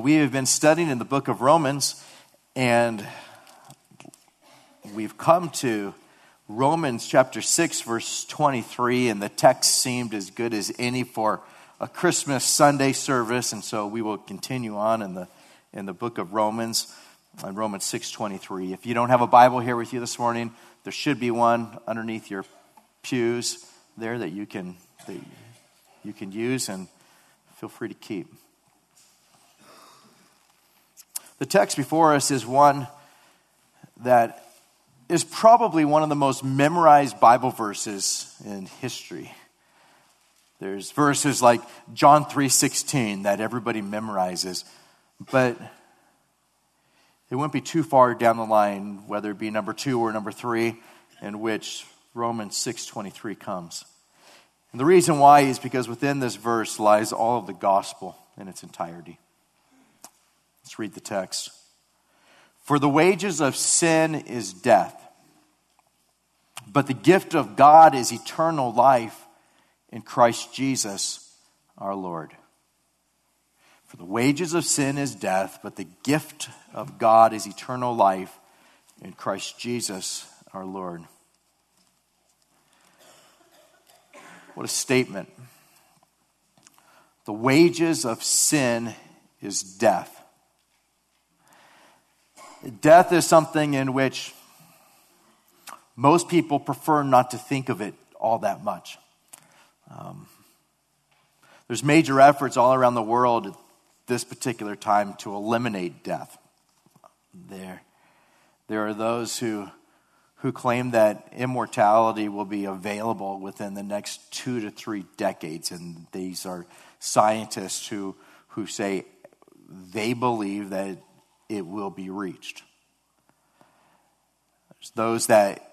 But we have been studying in the book of Romans, and we've come to Romans chapter 6, verse 23, and the text seemed as good as any for a Christmas Sunday service, and so we will continue on in the, in the book of Romans, in Romans 6.23. If you don't have a Bible here with you this morning, there should be one underneath your pews there that you can, that you can use, and feel free to keep. The text before us is one that is probably one of the most memorized Bible verses in history. There's verses like John 3:16 that everybody memorizes, but it wouldn't be too far down the line whether it be number 2 or number 3 in which Romans 6:23 comes. And the reason why is because within this verse lies all of the gospel in its entirety. Let's read the text. For the wages of sin is death, but the gift of God is eternal life in Christ Jesus our Lord. For the wages of sin is death, but the gift of God is eternal life in Christ Jesus our Lord. What a statement. The wages of sin is death. Death is something in which most people prefer not to think of it all that much. Um, there's major efforts all around the world at this particular time to eliminate death. There, there are those who, who claim that immortality will be available within the next two to three decades, and these are scientists who, who say they believe that it will be reached. There's those that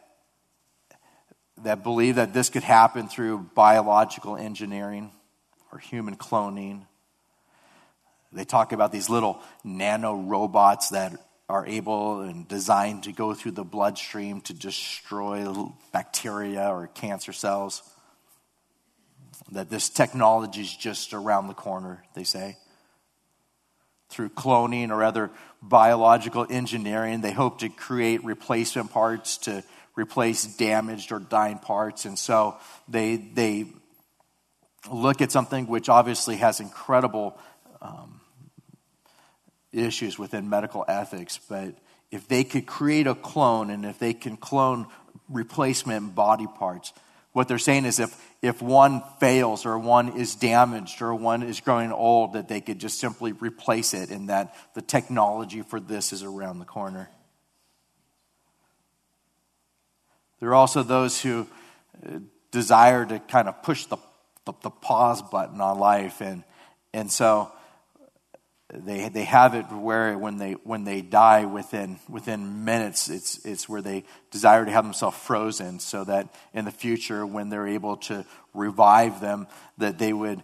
that believe that this could happen through biological engineering or human cloning. They talk about these little nano robots that are able and designed to go through the bloodstream to destroy bacteria or cancer cells. That this technology is just around the corner, they say through cloning or other biological engineering. They hope to create replacement parts to replace damaged or dying parts. And so they, they look at something which obviously has incredible um, issues within medical ethics. But if they could create a clone and if they can clone replacement body parts, what they're saying is if, if one fails or one is damaged or one is growing old, that they could just simply replace it and that the technology for this is around the corner. There are also those who uh, desire to kind of push the, the, the pause button on life. And, and so they, they have it where when they, when they die within, within minutes, it's, it's where they desire to have themselves frozen so that in the future, when they're able to revive them, that they would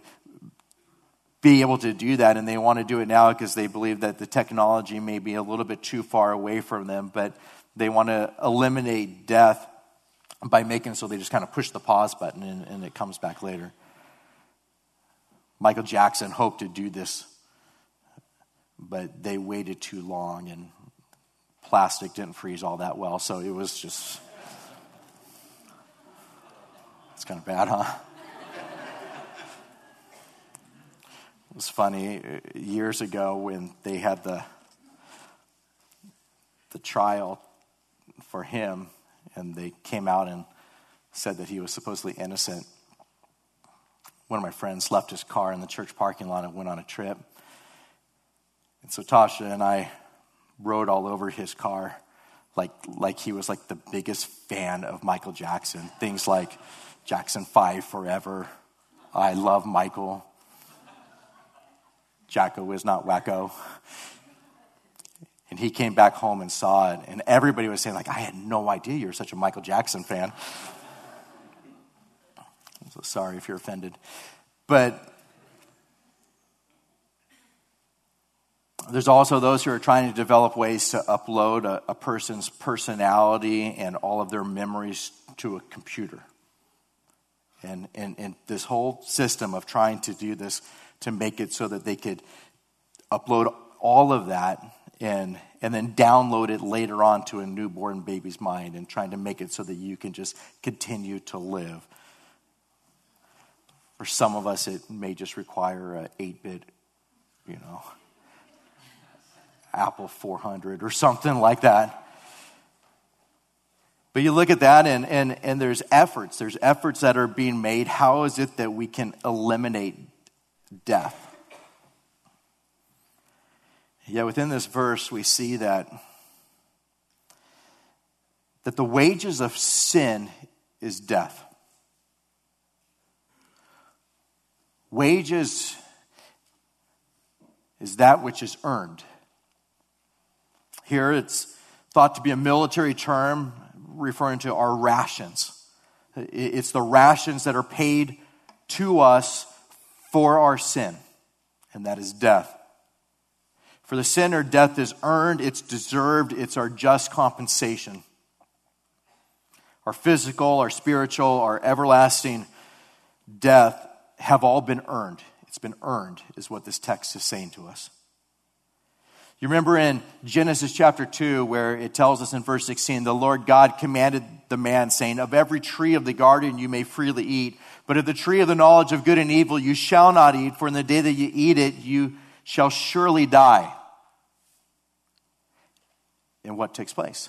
be able to do that. And they want to do it now because they believe that the technology may be a little bit too far away from them, but they want to eliminate death by making so they just kind of push the pause button and, and it comes back later. Michael Jackson hoped to do this but they waited too long and plastic didn't freeze all that well, so it was just. It's kind of bad, huh? it was funny years ago when they had the the trial for him and they came out and said that he was supposedly innocent one of my friends left his car in the church parking lot and went on a trip and so Tasha and I rode all over his car like, like he was like the biggest fan of Michael Jackson. Things like Jackson 5 Forever, I Love Michael, Jacko is not wacko. And he came back home and saw it, and everybody was saying, like, I had no idea you were such a Michael Jackson fan. I'm so sorry if you're offended. But There's also those who are trying to develop ways to upload a, a person's personality and all of their memories to a computer. And, and, and this whole system of trying to do this to make it so that they could upload all of that and, and then download it later on to a newborn baby's mind and trying to make it so that you can just continue to live. For some of us, it may just require a 8 bit, you know, Apple 400 or something like that. But you look at that, and, and, and there's efforts. There's efforts that are being made. How is it that we can eliminate death? Yet within this verse, we see that, that the wages of sin is death. Wages is that which is earned. Here it's thought to be a military term referring to our rations. It's the rations that are paid to us for our sin, and that is death. For the sinner, death is earned, it's deserved, it's our just compensation. Our physical, our spiritual, our everlasting death have all been earned. It's been earned, is what this text is saying to us. You remember in Genesis chapter 2, where it tells us in verse 16, the Lord God commanded the man, saying, Of every tree of the garden you may freely eat, but of the tree of the knowledge of good and evil you shall not eat, for in the day that you eat it, you shall surely die. And what takes place?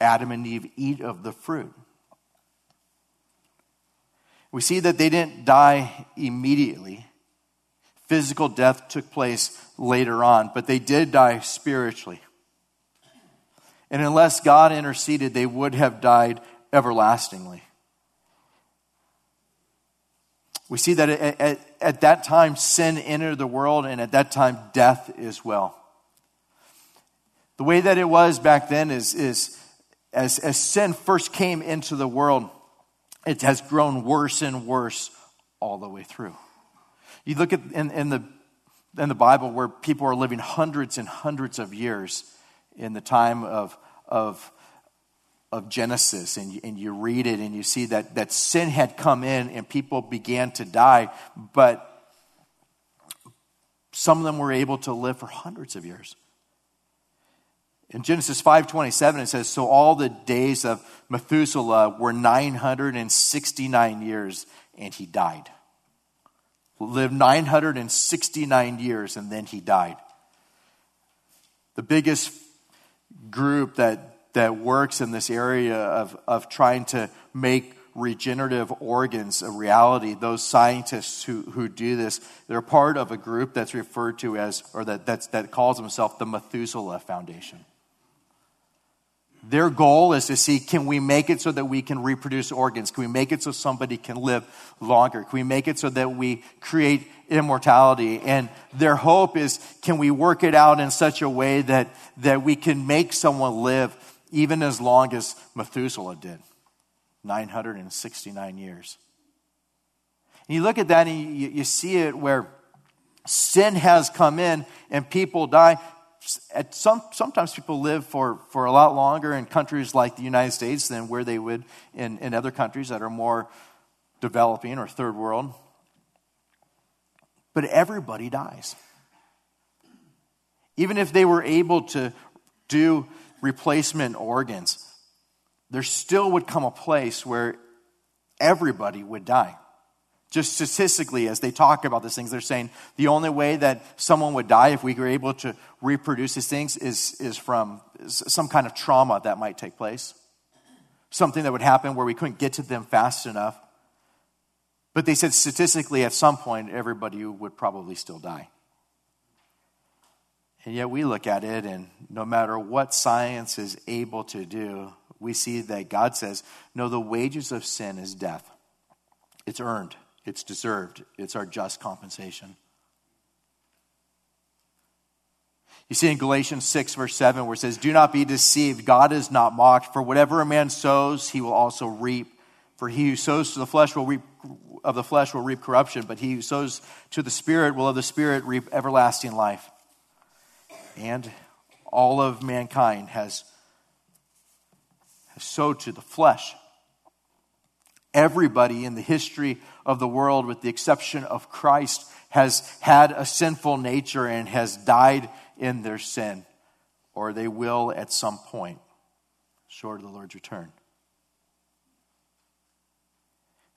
Adam and Eve eat of the fruit. We see that they didn't die immediately. Physical death took place later on, but they did die spiritually. And unless God interceded, they would have died everlastingly. We see that at, at, at, that time, sin entered the world, and at that time, death as well. The way that it was back then is, is as, as sin first came into the world, it has grown worse and worse all the way through. You look at in, in, the, in the Bible where people are living hundreds and hundreds of years in the time of, of, of Genesis, and you, and you read it and you see that, that sin had come in and people began to die, but some of them were able to live for hundreds of years. In Genesis 5:27 it says so all the days of Methuselah were 969 years and he died lived 969 years and then he died. The biggest group that, that works in this area of, of trying to make regenerative organs a reality, those scientists who, who do this, they're part of a group that's referred to as, or that, that's, that calls themselves the Methuselah Foundation. Their goal is to see can we make it so that we can reproduce organs? Can we make it so somebody can live longer? Can we make it so that we create immortality? And their hope is can we work it out in such a way that, that we can make someone live even as long as Methuselah did 969 years. And you look at that and you, you see it where sin has come in and people die at some, sometimes people live for, for a lot longer in countries like the United States than where they would in, in other countries that are more developing or third world. But everybody dies. Even if they were able to do replacement organs, there still would come a place where everybody would die. Just statistically, as they talk about these things, they're saying the only way that someone would die if we were able to reproduce these things is, is from some kind of trauma that might take place. Something that would happen where we couldn't get to them fast enough. But they said statistically, at some point, everybody would probably still die. And yet we look at it, and no matter what science is able to do, we see that God says, no, the wages of sin is death. It's earned. It's deserved, it's our just compensation. You see in Galatians 6, verse 7, where it says, Do not be deceived. God is not mocked. For whatever a man sows, he will also reap. For he who sows to the flesh will reap of the flesh will reap corruption, but he who sows to the Spirit will of the Spirit reap everlasting life. And all of mankind has, has sowed to the flesh. Everybody in the history of the world, with the exception of Christ, has had a sinful nature and has died in their sin, or they will at some point, short of the Lord's return.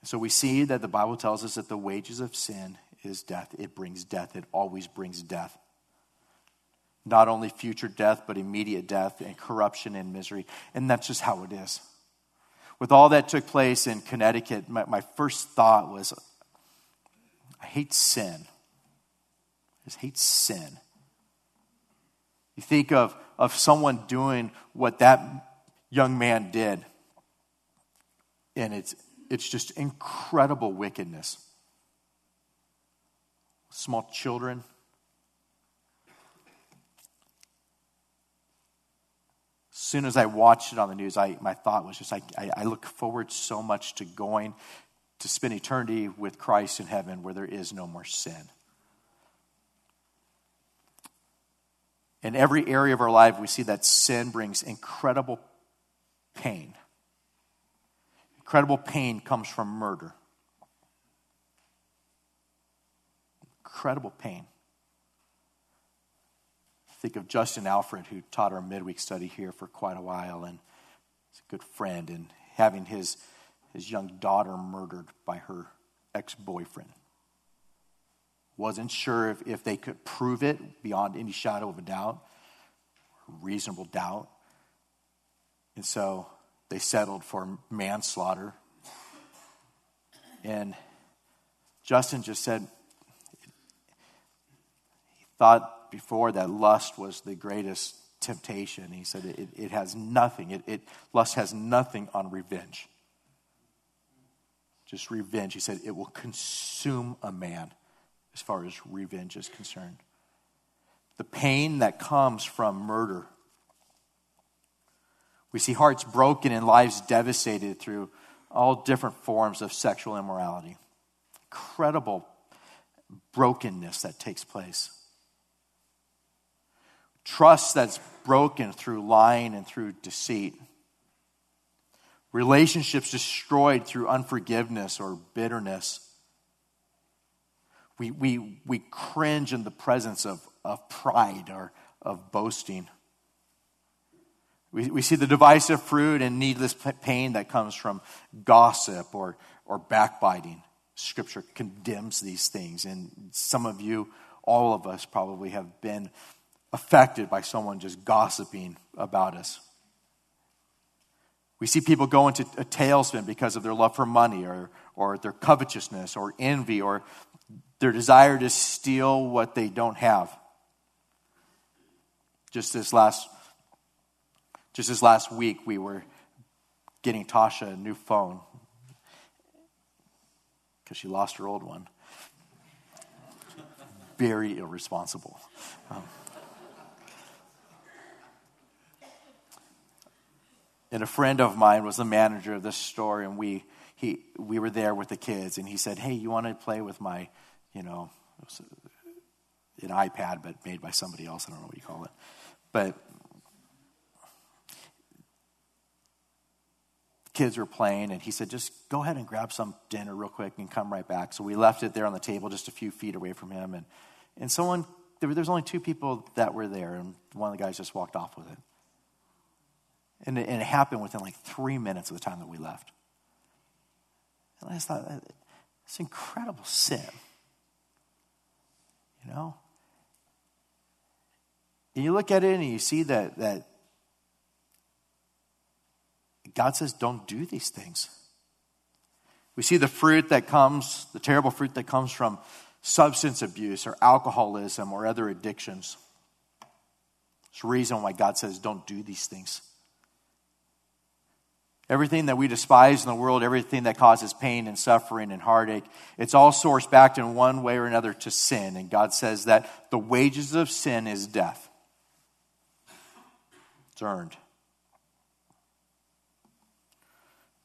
So we see that the Bible tells us that the wages of sin is death. It brings death, it always brings death. Not only future death, but immediate death and corruption and misery. And that's just how it is. With all that took place in Connecticut, my, my first thought was I hate sin. I just hate sin. You think of, of someone doing what that young man did, and it's, it's just incredible wickedness. Small children. Soon as I watched it on the news, I, my thought was just I, I look forward so much to going to spend eternity with Christ in heaven where there is no more sin. In every area of our life, we see that sin brings incredible pain. Incredible pain comes from murder. Incredible pain. Think of Justin Alfred, who taught our midweek study here for quite a while, and he's a good friend, and having his, his young daughter murdered by her ex boyfriend wasn't sure if, if they could prove it beyond any shadow of a doubt, reasonable doubt. And so they settled for manslaughter. And Justin just said he thought before that lust was the greatest temptation. He said it, it has nothing, it, it, lust has nothing on revenge. Just revenge. He said it will consume a man as far as revenge is concerned. The pain that comes from murder. We see hearts broken and lives devastated through all different forms of sexual immorality. Incredible brokenness that takes place. Trust that's broken through lying and through deceit. Relationships destroyed through unforgiveness or bitterness. We, we, we cringe in the presence of, of pride or of boasting. We, we see the divisive fruit and needless pain that comes from gossip or, or backbiting. Scripture condemns these things. And some of you, all of us, probably have been affected by someone just gossiping about us. We see people go into a tailspin because of their love for money or, or their covetousness or envy or their desire to steal what they don't have. Just this last just this last week we were getting Tasha a new phone because she lost her old one. Very irresponsible. Um, and a friend of mine was the manager of this store, and we he we were there with the kids, and he said, "Hey, you want to play with my you know, an iPad, but made by somebody else. I don't know what you call it. But kids were playing, and he said, just go ahead and grab some dinner real quick and come right back. So we left it there on the table just a few feet away from him. And, and someone, there, was only two people that were there, and one of the guys just walked off with it. And it, and it happened within like three minutes of the time that we left. And I just thought, it's incredible sin. You know? And you look at it and you see that, that God says, don't do these things. We see the fruit that comes, the terrible fruit that comes from substance abuse or alcoholism or other addictions. It's the reason why God says, don't do these things. Everything that we despise in the world, everything that causes pain and suffering and heartache, it's all sourced back in one way or another to sin. And God says that the wages of sin is death. It's earned.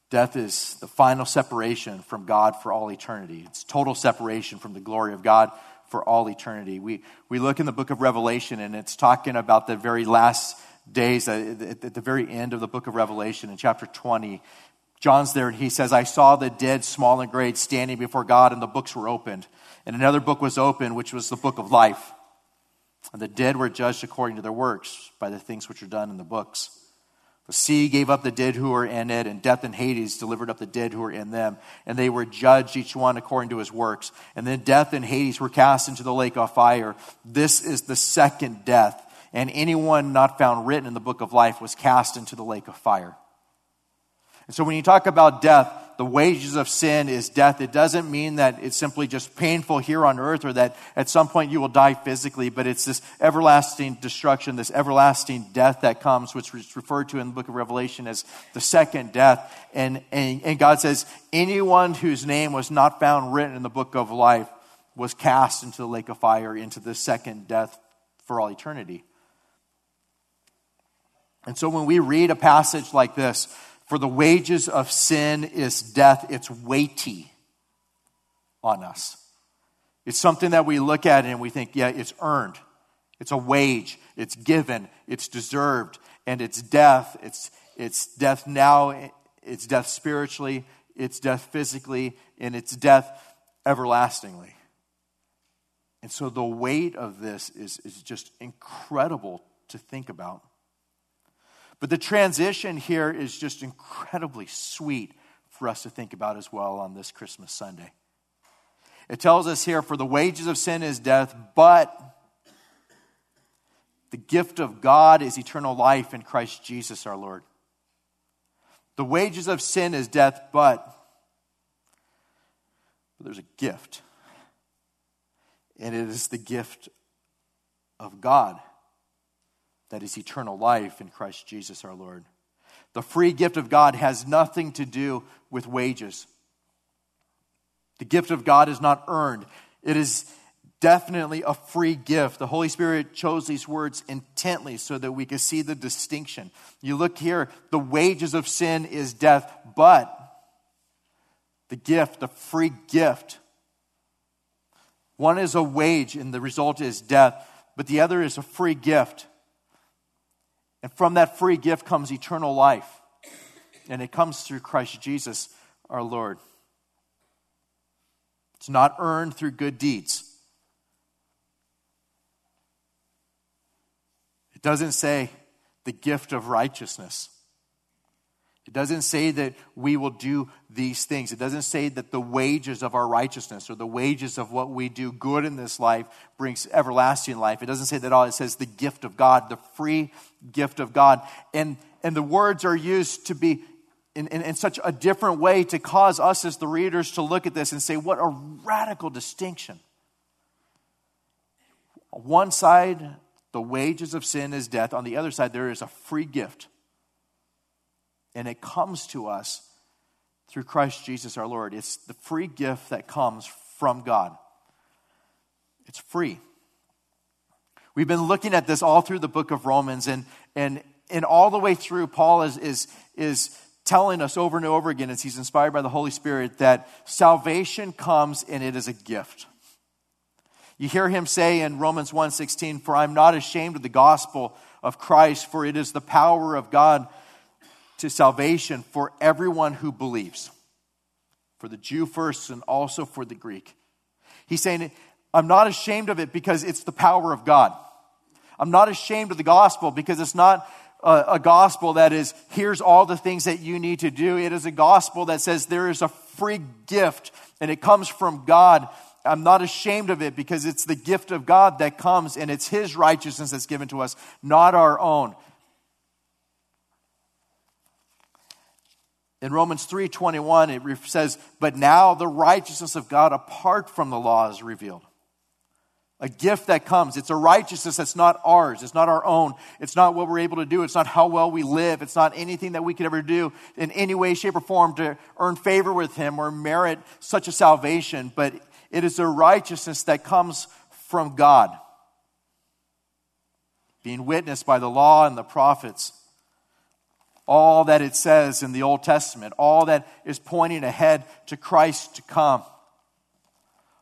Death is the final separation from God for all eternity. It's total separation from the glory of God for all eternity. We, we look in the book of Revelation, and it's talking about the very last days, uh, at the very end of the book of Revelation, in chapter 20, John's there and he says, I saw the dead, small and great, standing before God, and the books were opened. And another book was opened, which was the book of life. And the dead were judged according to their works by the things which are done in the books. The sea gave up the dead who were in it, and death and Hades delivered up the dead who were in them. And they were judged, each one according to his works. And then death and Hades were cast into the lake of fire. This is the second death. And anyone not found written in the book of life was cast into the lake of fire. And so when you talk about death, the wages of sin is death. It doesn't mean that it's simply just painful here on earth or that at some point you will die physically, but it's this everlasting destruction, this everlasting death that comes, which is referred to in the book of Revelation as the second death. And, and, and God says, anyone whose name was not found written in the book of life was cast into the lake of fire, into the second death for all eternity. And so when we read a passage like this, for the wages of sin is death. It's weighty on us. It's something that we look at and we think, yeah, it's earned. It's a wage. It's given. It's deserved. And it's death. It's, it's death now. It's death spiritually. It's death physically. And it's death everlastingly. And so the weight of this is, is just incredible to think about. But the transition here is just incredibly sweet for us to think about as well on this Christmas Sunday. It tells us here, for the wages of sin is death, but the gift of God is eternal life in Christ Jesus our Lord. The wages of sin is death, but, but there's a gift. And it is the gift of God that is eternal life in Christ Jesus our Lord. The free gift of God has nothing to do with wages. The gift of God is not earned, it is definitely a free gift. The Holy Spirit chose these words intently so that we could see the distinction. You look here, the wages of sin is death, but the gift, the free gift, one is a wage and the result is death, but the other is a free gift. And from that free gift comes eternal life. And it comes through Christ Jesus our Lord. It's not earned through good deeds. It doesn't say the gift of righteousness. It doesn't say that we will do these things. It doesn't say that the wages of our righteousness or the wages of what we do good in this life brings everlasting life. It doesn't say that all. It says the gift of God, the free gift of God. And, and the words are used to be in, in, in such a different way to cause us as the readers to look at this and say, what a radical distinction. On one side, the wages of sin is death. On the other side, there is a free gift and it comes to us through Christ Jesus our Lord. It's the free gift that comes from God. It's free. We've been looking at this all through the book of Romans, and, and, and all the way through, Paul is, is, is telling us over and over again, as he's inspired by the Holy Spirit, that salvation comes and it is a gift. You hear him say in Romans 1:16, "For I'm not ashamed of the gospel of Christ, for it is the power of God to salvation for everyone who believes, for the Jew first and also for the Greek. He's saying, I'm not ashamed of it because it's the power of God. I'm not ashamed of the gospel because it's not a, a, gospel that is, here's all the things that you need to do. It is a gospel that says there is a free gift and it comes from God. I'm not ashamed of it because it's the gift of God that comes and it's His righteousness that's given to us, not our own. In Romans 3:21 it says, "But now the righteousness of God apart from the law is revealed." A gift that comes. It's a righteousness that's not ours. It's not our own. It's not what we're able to do. It's not how well we live. It's not anything that we could ever do in any way, shape, or form to earn favor with Him or merit such a salvation. But it is a righteousness that comes from God, being witnessed by the law and the prophets all that it says in the Old Testament, all that is pointing ahead to Christ to come,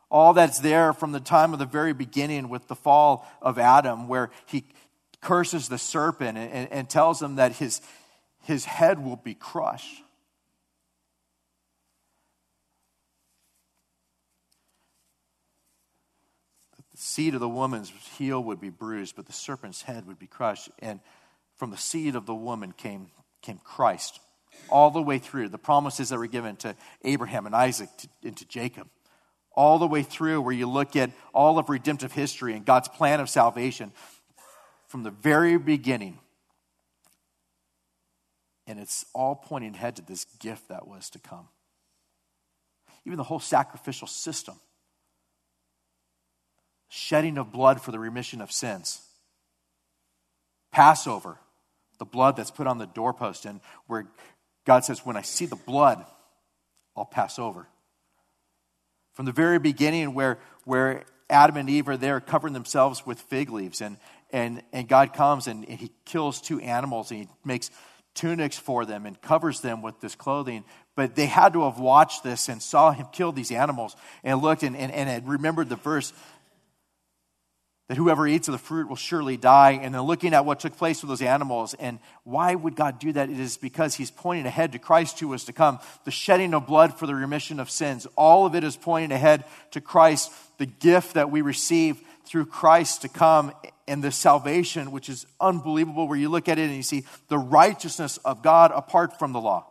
all that's there from the time of the very beginning with the fall of Adam, where he curses the serpent and, and tells him that his, his head will be crushed. The seed of the woman's heel would be bruised, but the serpent's head would be crushed. And from the seed of the woman came came Christ all the way through. The promises that were given to Abraham and Isaac to, and to Jacob. All the way through, where you look at all of redemptive history and God's plan of salvation from the very beginning. And it's all pointing ahead to this gift that was to come. Even the whole sacrificial system shedding of blood for the remission of sins. Passover, the blood that's put on the doorpost, and where God says, When I see the blood, I'll pass over. From the very beginning, where, where Adam and Eve are there covering themselves with fig leaves, and, and, and God comes and, and he kills two animals and he makes tunics for them and covers them with this clothing. But they had to have watched this and saw him kill these animals and looked and, and, and had remembered the verse that whoever eats of the fruit will surely die. And then looking at what took place with those animals, and why would God do that? It is because He's pointing ahead to Christ who was to come, the shedding of blood for the remission of sins. All of it is pointing ahead to Christ, the gift that we receive through Christ to come, and the salvation, which is unbelievable, where you look at it and you see the righteousness of God apart from the law.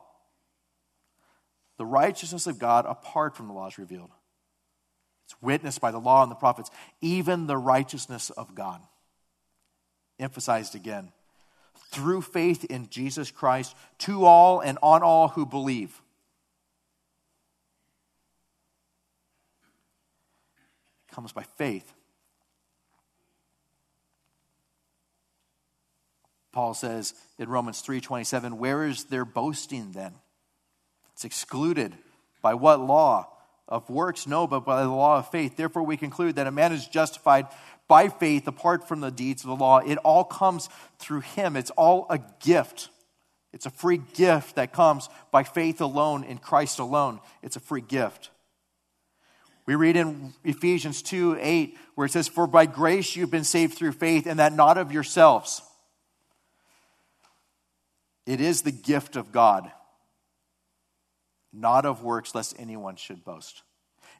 The righteousness of God apart from the law is revealed. It's witnessed by the law and the prophets, even the righteousness of God. Emphasized again. Through faith in Jesus Christ to all and on all who believe. Comes by faith. Paul says in Romans 3:27, "Where is their boasting then?" It's excluded. By what law? Of works? No, but by the law of faith. Therefore, we conclude that a man is justified by faith apart from the deeds of the law. It all comes through him, it's all a gift. It's a free gift that comes by faith alone in Christ alone. It's a free gift. We read in Ephesians 2 8, where it says, For by grace you've been saved through faith, and that not of yourselves. It is the gift of God not of works, lest anyone should boast.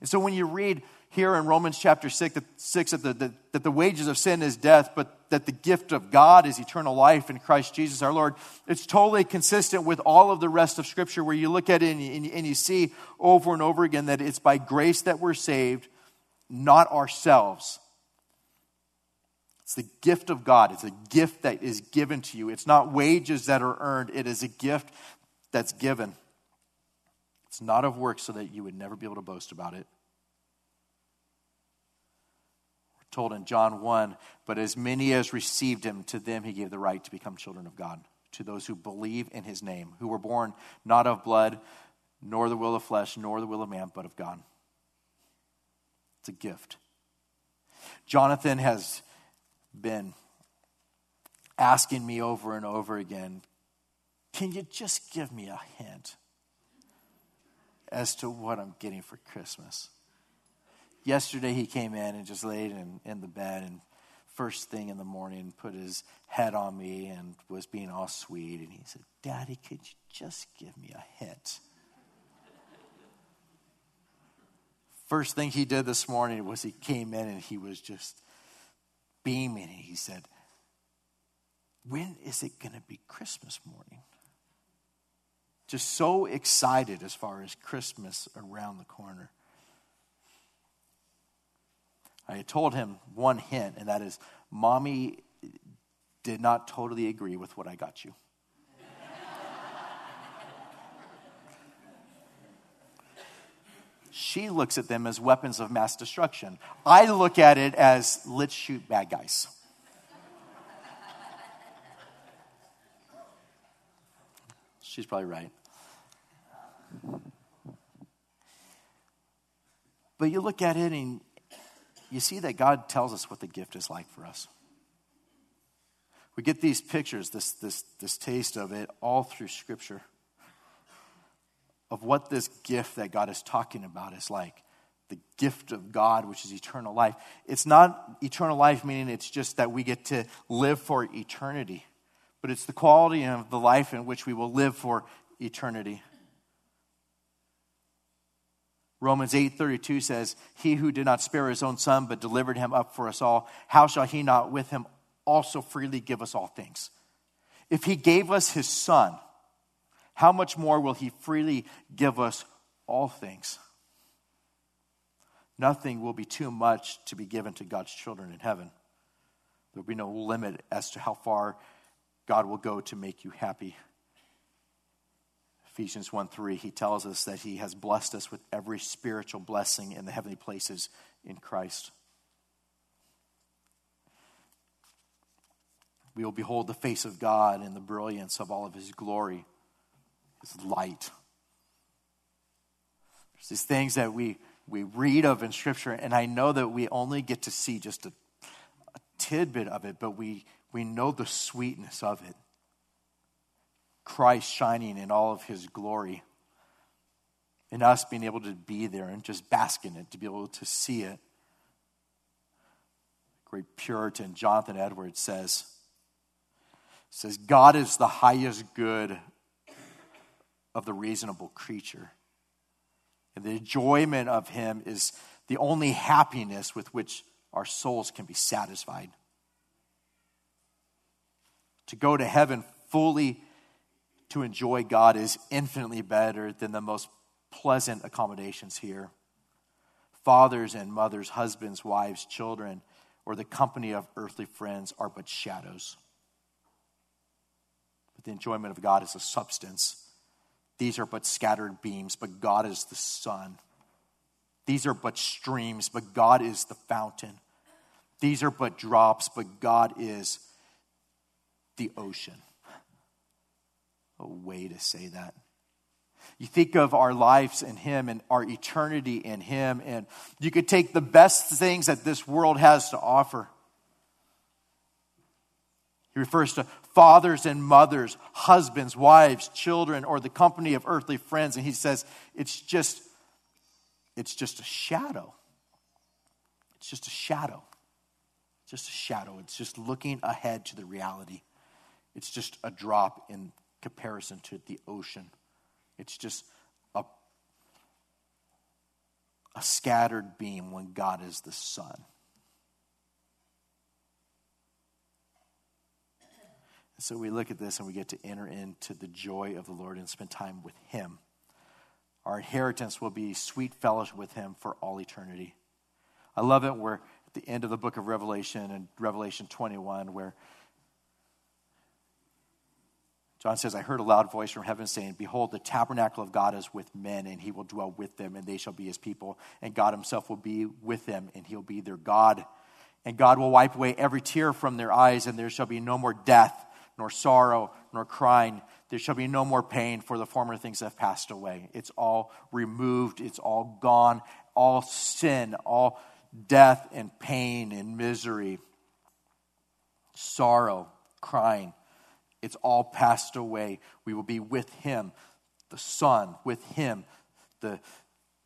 And so when you read here in Romans chapter 6, that, 6 that, the, that the wages of sin is death, but that the gift of God is eternal life in Christ Jesus our Lord, it's totally consistent with all of the rest of Scripture where you look at it and and you see over and over again that it's by grace that we're saved, not ourselves. It's the gift of God. It's a gift that is given to you. It's not wages that are earned, it is a gift that's given. It's not of works so that you would never be able to boast about it. We're told in John 1 But as many as received him, to them he gave the right to become children of God, to those who believe in his name, who were born not of blood, nor the will of flesh, nor the will of man, but of God. It's a gift. Jonathan has been asking me over and over again, Can you just give me a hint? As to what I'm getting for Christmas. Yesterday, he came in and just laid in, in the bed and first thing in the morning put his head on me and was being all sweet. And he said, Daddy, could you just give me a hint? First thing he did this morning was he came in and he was just beaming. And he said, When is it going to be Christmas morning? Just so excited as far as Christmas around the corner. I told him one hint, and that is mommy did not totally agree with what I got you. she looks at them as weapons of mass destruction. I look at it as let's shoot bad guys. She's probably right. But you look at it and you see that God tells us what the gift is like for us. We get these pictures, this, this, this taste of it all through Scripture of what this gift that God is talking about is like. The gift of God, which is eternal life. It's not eternal life, meaning it's just that we get to live for eternity, but it's the quality of the life in which we will live for eternity. Romans 8:32 says, "He who did not spare his own son but delivered him up for us all, how shall he not with him also freely give us all things?" If he gave us his son, how much more will he freely give us all things? Nothing will be too much to be given to God's children in heaven. There will be no limit as to how far God will go to make you happy. Ephesians 1 3, he tells us that he has blessed us with every spiritual blessing in the heavenly places in Christ. We will behold the face of God in the brilliance of all of his glory, his light. There's these things that we, we read of in Scripture, and I know that we only get to see just a, a tidbit of it, but we, we know the sweetness of it. Christ shining in all of his glory. And us being able to be there and just bask in it, to be able to see it. Great Puritan Jonathan Edwards says, says, God is the highest good of the reasonable creature. And the enjoyment of him is the only happiness with which our souls can be satisfied. To go to heaven fully to enjoy God is infinitely better than the most pleasant accommodations here. Fathers and mothers, husbands, wives, children, or the company of earthly friends are but shadows. But the enjoyment of God is a substance. These are but scattered beams, but God is the sun. These are but streams, but God is the fountain. These are but drops, but God is the ocean a way to say that. You think of our lives in Him and our eternity in Him, and you could take the best things that this world has to offer. He refers to fathers and mothers, husbands, wives, children, or the company of earthly friends, and he says it's just it's just a shadow. It's just a shadow. Just a shadow. It's just looking ahead to the reality. It's just a drop in comparison to the ocean. It's just a, a scattered beam when God is the sun. so we look at this and we get to enter into the joy of the Lord and spend time with Him. Our inheritance will be sweet fellowship with Him for all eternity. I love it. We're at the end of the book of Revelation and Revelation 21, where John says, I heard a loud voice from heaven saying, Behold, the tabernacle of God is with men, and he will dwell with them, and they shall be his people. And God himself will be with them, and he'll be their God. And God will wipe away every tear from their eyes, and there shall be no more death, nor sorrow, nor crying. There shall be no more pain, for the former things have passed away. It's all removed, it's all gone. All sin, all death and pain and misery, sorrow, crying it's all passed away. We will be with him, the Son, with him, the,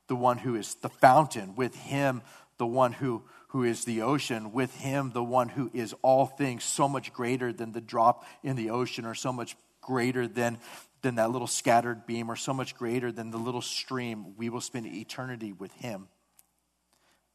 the one who is the fountain, with him, the one who, who is the ocean, with him, the one who is all things, so much greater than the drop in the ocean, or so much greater than, than that little scattered beam, or so much greater than the little stream. We will spend eternity with him.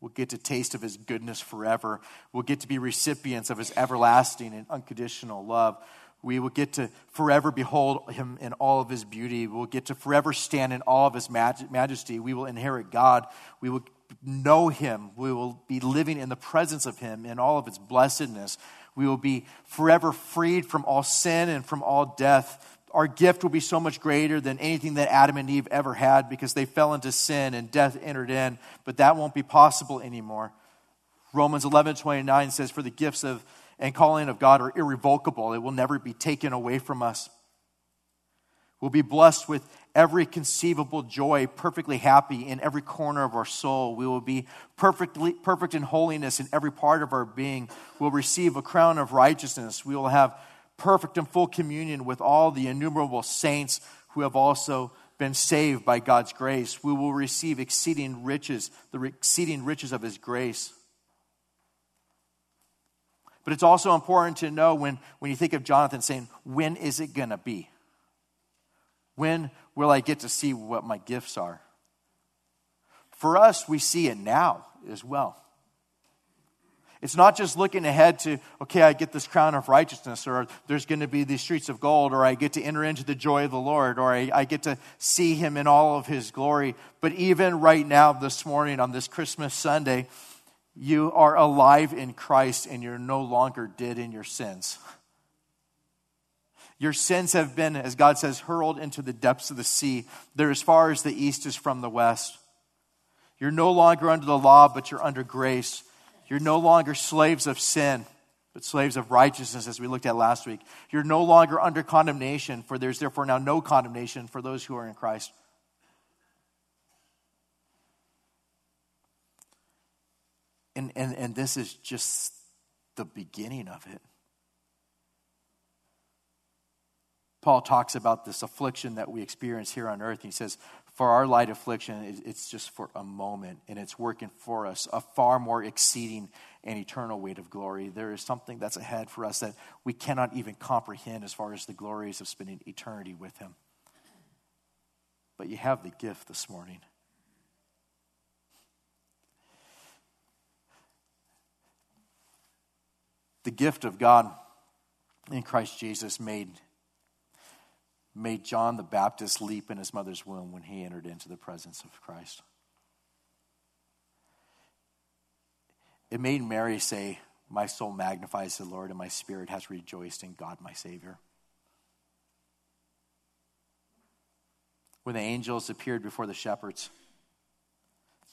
We'll get to taste of his goodness forever. We'll get to be recipients of his everlasting and unconditional love. We will get to forever behold him in all of his beauty. We'll get to forever stand in all of his majesty. We will inherit God. We will know him. We will be living in the presence of him in all of its blessedness. We will be forever freed from all sin and from all death. Our gift will be so much greater than anything that Adam and Eve ever had because they fell into sin and death entered in, but that won't be possible anymore. Romans 11 29 says, For the gifts of and calling of God are irrevocable. It will never be taken away from us. We'll be blessed with every conceivable joy, perfectly happy in every corner of our soul. We will be perfectly perfect in holiness in every part of our being. We'll receive a crown of righteousness. We will have perfect and full communion with all the innumerable saints who have also been saved by God's grace. We will receive exceeding riches, the exceeding riches of his grace. But it's also important to know when, when you think of Jonathan saying, when is it going to be? When will I get to see what my gifts are? For us, we see it now as well. It's not just looking ahead to, okay, I get this crown of righteousness, or there's going to be these streets of gold, or I get to enter into the joy of the Lord, or I, I, get to see him in all of his glory. But even right now, this morning, on this Christmas Sunday, you are alive in Christ and you're no longer dead in your sins. Your sins have been, as God says, hurled into the depths of the sea. They're as far as the east is from the west. You're no longer under the law, but you're under grace. You're no longer slaves of sin, but slaves of righteousness, as we looked at last week. You're no longer under condemnation, for there's therefore now no condemnation for those who are in Christ. And, and, and this is just the beginning of it. Paul talks about this affliction that we experience here on earth. He says, For our light affliction, it's just for a moment, and it's working for us a far more exceeding and eternal weight of glory. There is something that's ahead for us that we cannot even comprehend as far as the glories of spending eternity with Him. But you have the gift this morning. The gift of God in Christ Jesus made made John the Baptist leap in his mother's womb when he entered into the presence of Christ. It made Mary say, My soul magnifies the Lord, and my spirit has rejoiced in God my Savior. When the angels appeared before the shepherds,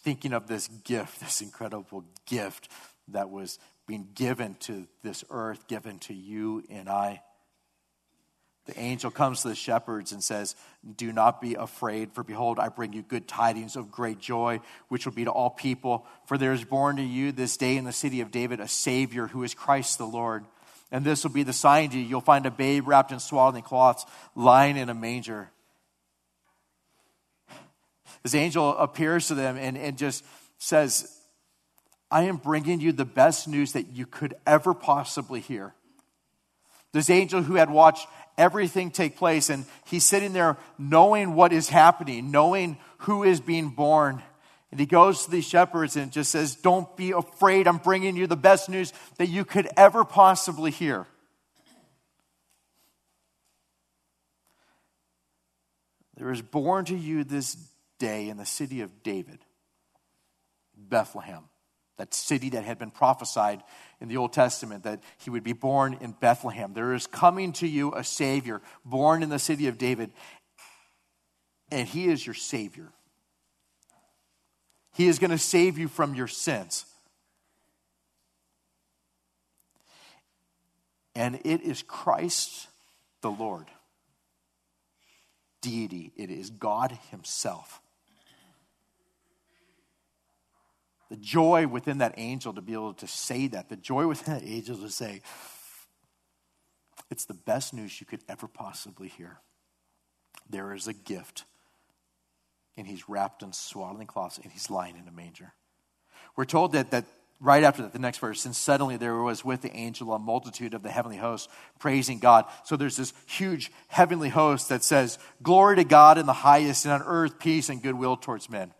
thinking of this gift, this incredible gift that was being given to this earth, given to you and I the angel comes to the shepherds and says, Do not be afraid, for behold, I bring you good tidings of great joy, which will be to all people. For there is born to you this day in the city of David a Savior who is Christ the Lord. And this will be the sign to you. You'll find a babe wrapped in swaddling cloths, lying in a manger. This angel appears to them and, and just says, I am bringing you the best news that you could ever possibly hear. This angel who had watched everything take place. And he's sitting there knowing what is happening, knowing who is being born. And he goes to these shepherds and just says, Don't be afraid. I'm bringing you the best news that you could ever possibly hear. There is born to you this day in the city of David, Bethlehem that city that had been prophesied in the Old Testament that he would be born in Bethlehem. There is coming to you a Savior born in the city of David, and he is your Savior. He is going to save you from your sins. And it is Christ the Lord. Deity, it is God Himself The joy within that angel to be able to say that, the joy within that angel to say, it's the best news you could ever possibly hear. There is a gift, and he's wrapped in swaddling cloths, and he's lying in a manger. We're told that, that right after that, the next verse, and suddenly there was with the angel a multitude of the heavenly hosts praising God. So there's this huge heavenly host that says, Glory to God in the highest, and on earth peace and goodwill towards men.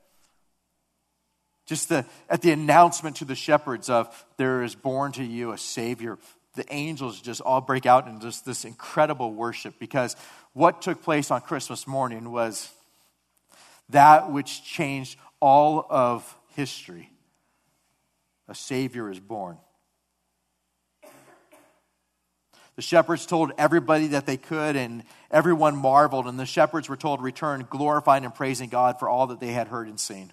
Just the, at the announcement to the shepherds of, there is born to you a Savior, the angels just all break out in just this incredible worship because what took place on Christmas morning was that which changed all of history. A Savior is born. The shepherds told everybody that they could, and everyone marveled. And the shepherds were told, Return, glorifying and praising God for all that they had heard and seen.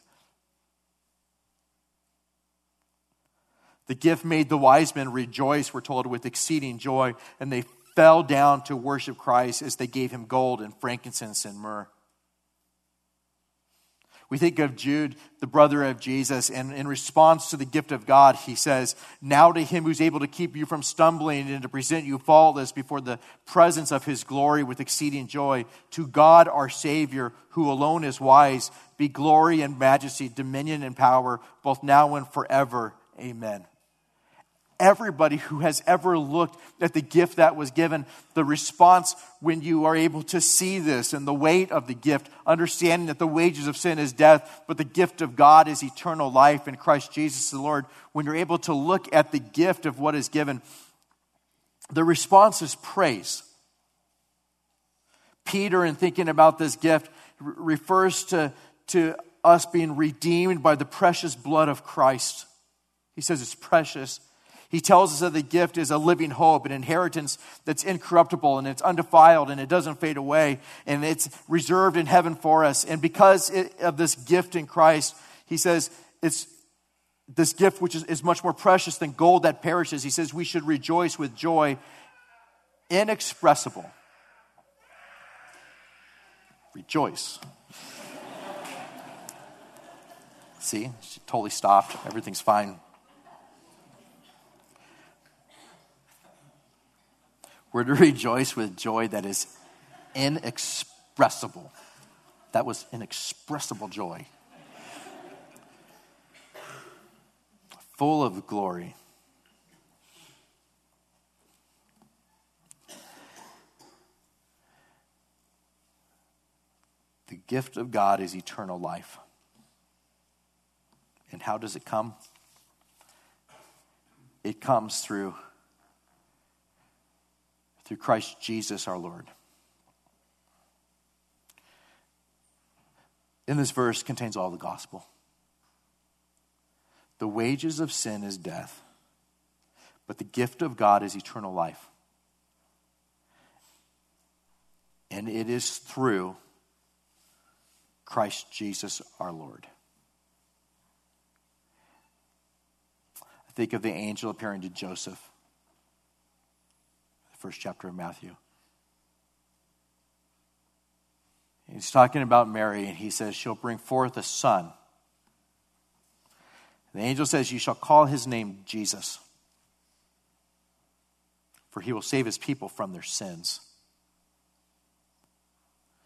The gift made the wise men rejoice, we're told, with exceeding joy, and they fell down to worship Christ as they gave him gold and frankincense and myrrh. We think of Jude, the brother of Jesus, and in response to the gift of God, he says, Now to him who's able to keep you from stumbling and to present you faultless before the presence of his glory with exceeding joy, to God our Savior, who alone is wise, be glory and majesty, dominion and power, both now and forever. Amen everybody who has ever looked at the gift that was given, the response when you are able to see this and the weight of the gift, understanding that the wages of sin is death, but the gift of God is eternal life in Christ Jesus the Lord, when you're able to look at the gift of what is given, the response is praise. Peter, in thinking about this gift, refers to, to us being redeemed by the precious blood of Christ. He says it's precious. He tells us that the gift is a living hope, an inheritance that's incorruptible and it's undefiled and it doesn't fade away and it's reserved in heaven for us. And because of this gift in Christ, he says it's this gift which is, is much more precious than gold that perishes. He says we should rejoice with joy inexpressible. Rejoice. See, she totally stopped. Everything's fine. We're to rejoice with joy that is inexpressible. That was inexpressible joy. Full of glory. The gift of God is eternal life. And how does it come? It comes through through Christ Jesus our Lord. In this verse contains all the gospel. The wages of sin is death, but the gift of God is eternal life. And it is through Christ Jesus our Lord. I think of the angel appearing to Joseph first chapter of Matthew. He's talking about Mary, and he says, She'll bring forth a son. The angel says, You shall call his name Jesus, for he will save his people from their sins.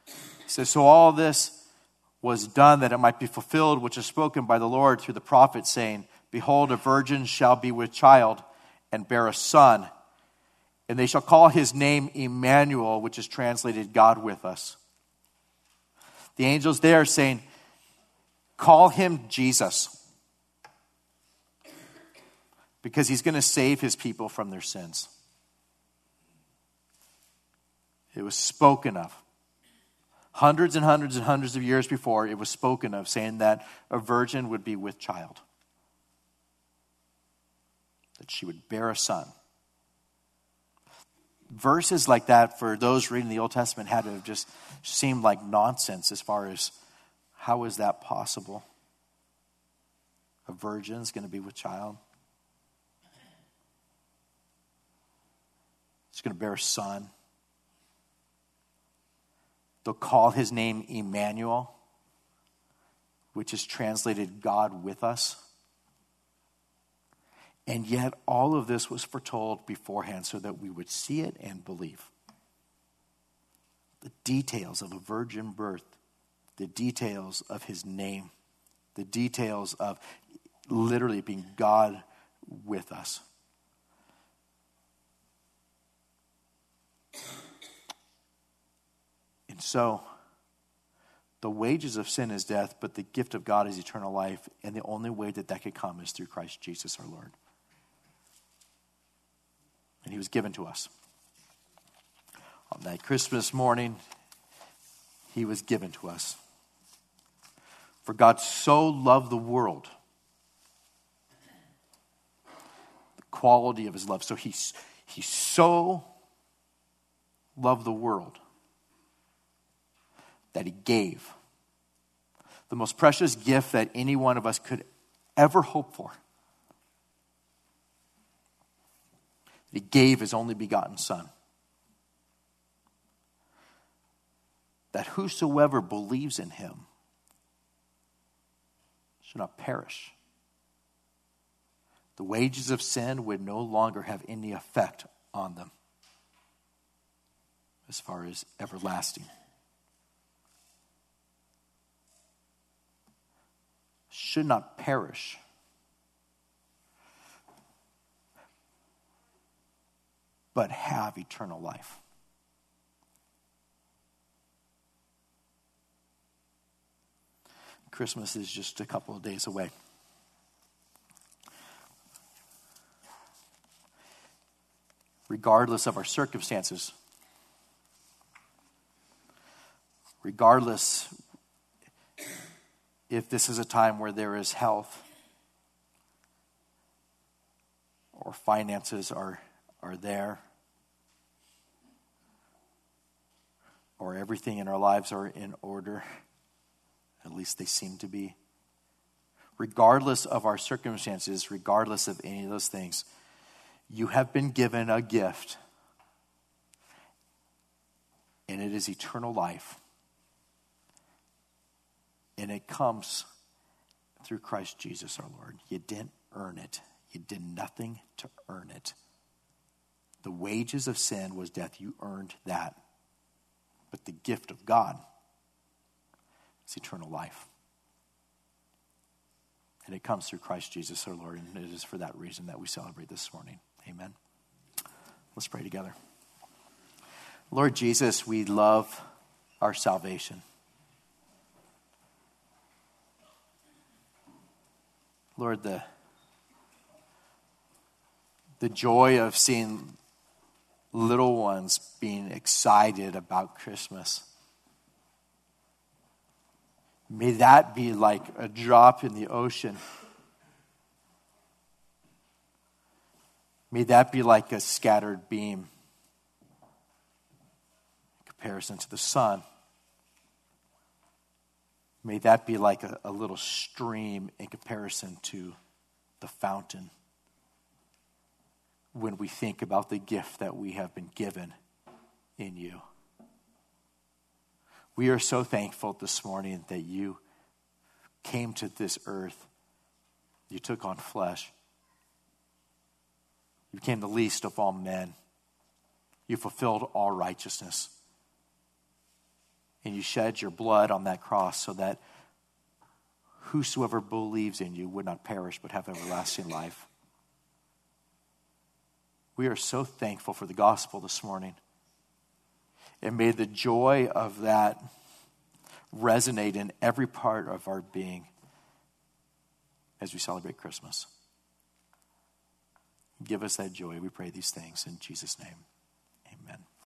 He says, So all this was done that it might be fulfilled, which is spoken by the Lord through the prophet, saying, Behold, a virgin shall be with child and bear a son and they shall call his name Emmanuel, which is translated God with us. The angels there saying, Call him Jesus. Because he's going to save his people from their sins. It was spoken of. Hundreds and hundreds and hundreds of years before, it was spoken of, saying that a virgin would be with child, that she would bear a son verses like that for those reading the Old Testament had to have just seemed like nonsense as far as how is that possible? A virgin is going to be with child. It's going to bear a son. They'll call his name Emmanuel, which is translated God with us. And yet, all of this was foretold beforehand so that we would see it and believe. The details of a virgin birth, the details of his name, the details of literally being God with us. And so, the wages of sin is death, but the gift of God is eternal life. And the only way that that could come is through Christ Jesus our Lord and he was given to us. On that Christmas morning, he was given to us. For God so loved the world, the quality of his love. So he, he so loved the world that he gave the most precious gift that any one of us could ever hope for. He gave his only begotten Son. That whosoever believes in him should not perish. The wages of sin would no longer have any effect on them as far as everlasting. Should not perish but have eternal life. Christmas is just a couple of days away. Regardless of our circumstances, regardless if this is a time where there is health or finances are, are there, or everything in our lives are in order. At least they seem to be. Regardless of our circumstances, regardless of any of those things, you have been given a gift, and it is eternal life. And it comes through Christ Jesus our Lord. You didn't earn it, you did nothing to earn it. The wages of sin was death. You earned that. But the gift of God is eternal life. And it comes through Christ Jesus our Lord. And it is for that reason that we celebrate this morning. Amen. Let's pray together. Lord Jesus, we love our salvation. Lord, the, the joy of seeing little ones being excited about Christmas. May that be like a drop in the ocean. May that be like a scattered beam in comparison to the sun. May that be like a, a little stream in comparison to the fountain when we think about the gift that we have been given in you. We are so thankful this morning that you came to this earth. You took on flesh. You became the least of all men. You fulfilled all righteousness. And you shed your blood on that cross so that whosoever believes in you would not perish but have everlasting life. We are so thankful for the gospel this morning. And may the joy of that resonate in every part of our being as we celebrate Christmas. Give us that joy. We pray these things in Jesus' name.